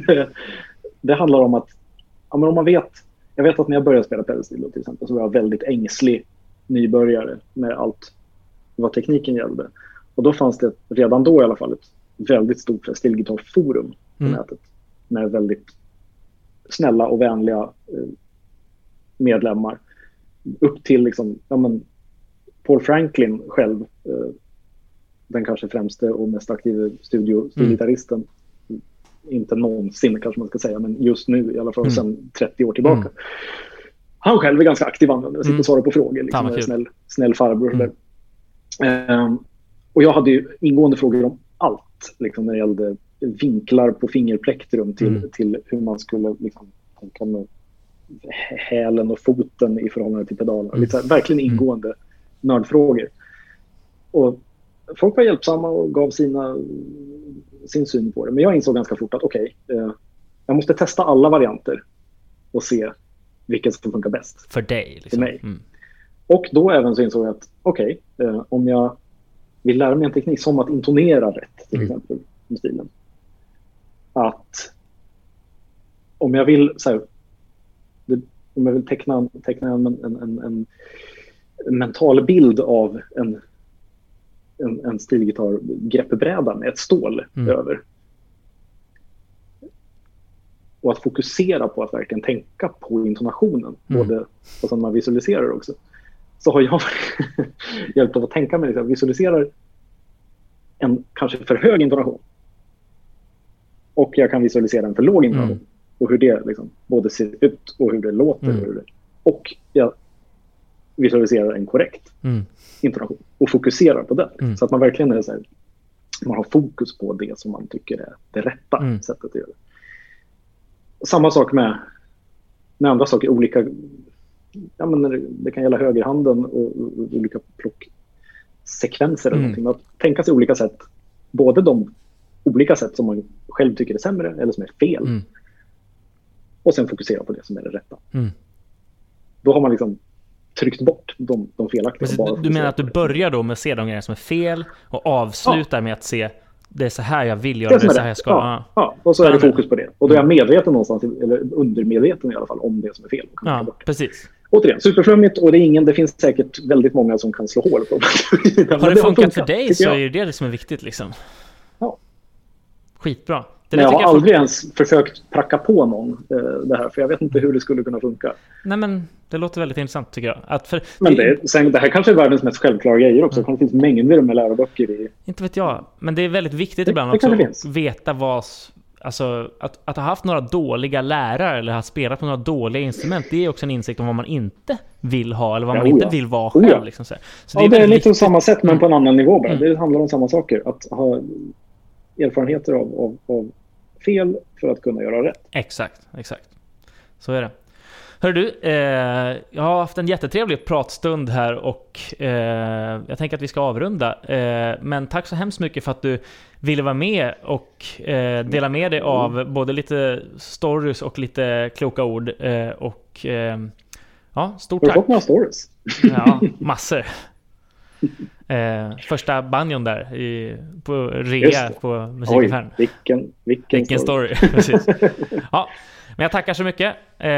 det, det handlar om att ja, men om man vet. Jag vet att när jag började spela pedalsteel till exempel så var jag väldigt ängslig nybörjare med allt vad tekniken gällde. Och då fanns det redan då i alla fall ett väldigt stort stilgitarrforum på Mm. nätet med väldigt snälla och vänliga eh, medlemmar. Upp till liksom, ja, men Paul Franklin själv, eh, den kanske främste och mest aktive studio, studiogitarristen. Inte någonsin kanske man ska säga, men just nu i alla fall Mm. sedan 30 år tillbaka. Mm. Han själv är ganska aktiv användare, sitter Mm. och svarar på frågor. Liksom, är snäll, snäll farbror. Mm. Ehm, och jag hade ju ingående frågor om allt, liksom, när det gällde vinklar på fingerplektrum till, Mm. till hur man skulle liksom, tänka med hälen och foten i förhållande till pedaler. Mm. Lite, verkligen Mm. ingående nördfrågor. Och folk var hjälpsamma och gav sina, sin syn på det. Men jag insåg ganska fort att okej, eh, jag måste testa alla varianter och se vilken som funkar bäst. För dig. Liksom. För mig. Mm. Och då även så insåg jag att okej, eh, om jag vill lära mig en teknik som att intonera rätt till Mm. exempel med stilen. Att om jag vill så här, det, om jag vill teckna, teckna en, en, en, en mental bild av en, en, en stilgitarr-greppbräda med ett stål Mm. över. Och att fokusera på att verkligen tänka på intonationen, Mm. både och som man visualiserar också. Så har jag hjälpt av att tänka mig, liksom, visualiserar en kanske för hög intonation. Och jag kan visualisera en för låg intonation. Mm. Och hur det liksom, både ser ut och hur det låter. Mm. Och, hur det, och jag visualiserar en korrekt Mm. intonation och fokuserar på den. Mm. Så att man verkligen är så här, man har fokus på det som man tycker är det rätta Mm. sättet att göra det. Samma sak med, med andra saker, olika, ja, men det, kan gälla högerhanden och, och, olika plocksekvenser eller Mm. Att tänka sig olika sätt, både de olika sätt som man själv tycker är sämre eller som är fel Mm. och sen fokusera på det som är det rätta. Mm. Då har man liksom tryckt bort de, de felaktiga. Men du, menar att du det. börjar då med att se de grejer som är fel och avslutar med att se det är så här jag vill göra, Det det, som är är så här jag ska... Ja, Ja. ja, och så är det fokus på det. Och då är jag medveten någonstans, eller undermedveten i alla fall, om det som är fel. Ja, det. precis. Återigen, superflummigt och det, är ingen, det finns säkert väldigt många som kan slå hål på Men Har det funkat för dig så är det det som är viktigt liksom. Ja. Skitbra. Det Men jag har jag aldrig ens försökt pracka på någon eh, det här, för jag vet inte hur det skulle kunna funka. Nej men det låter väldigt intressant tycker jag. Att för, Men det, det, sen, det här kanske är världens mest självklara grejer också. Det finns mängder med läroböcker i... Inte vet jag. Men det är väldigt viktigt Det- ibland det också det att veta vad... Alltså att, att ha haft några dåliga lärare eller ha spelat på några dåliga instrument, det är också en insikt om vad man inte vill ha eller vad man Ja, inte ja. vill vara Oh, själv. ja. Liksom så så Ja, det är lite på samma sätt men på en annan nivå bara. Mm. Det handlar om samma saker. Att ha erfarenheter av, av, av fel för att kunna göra rätt. Exakt, exakt. Så är det. Hör du, eh, jag har haft en jättetrevlig pratstund här och eh, jag tänker att vi ska avrunda. Eh, men tack så hemskt mycket för att du ville vara med och eh, dela med dig av både lite stories och lite kloka ord. Eh, och eh, ja, stort Har du tack. fått några stories? Ja, massor. Eh, första banjon där i, på rea på Oj, musikaffären. vilken, vilken, Vilken story. Precis. Ja, men jag tackar så mycket. Eh,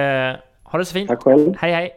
ha det så fint. Tack själv. Hej hej.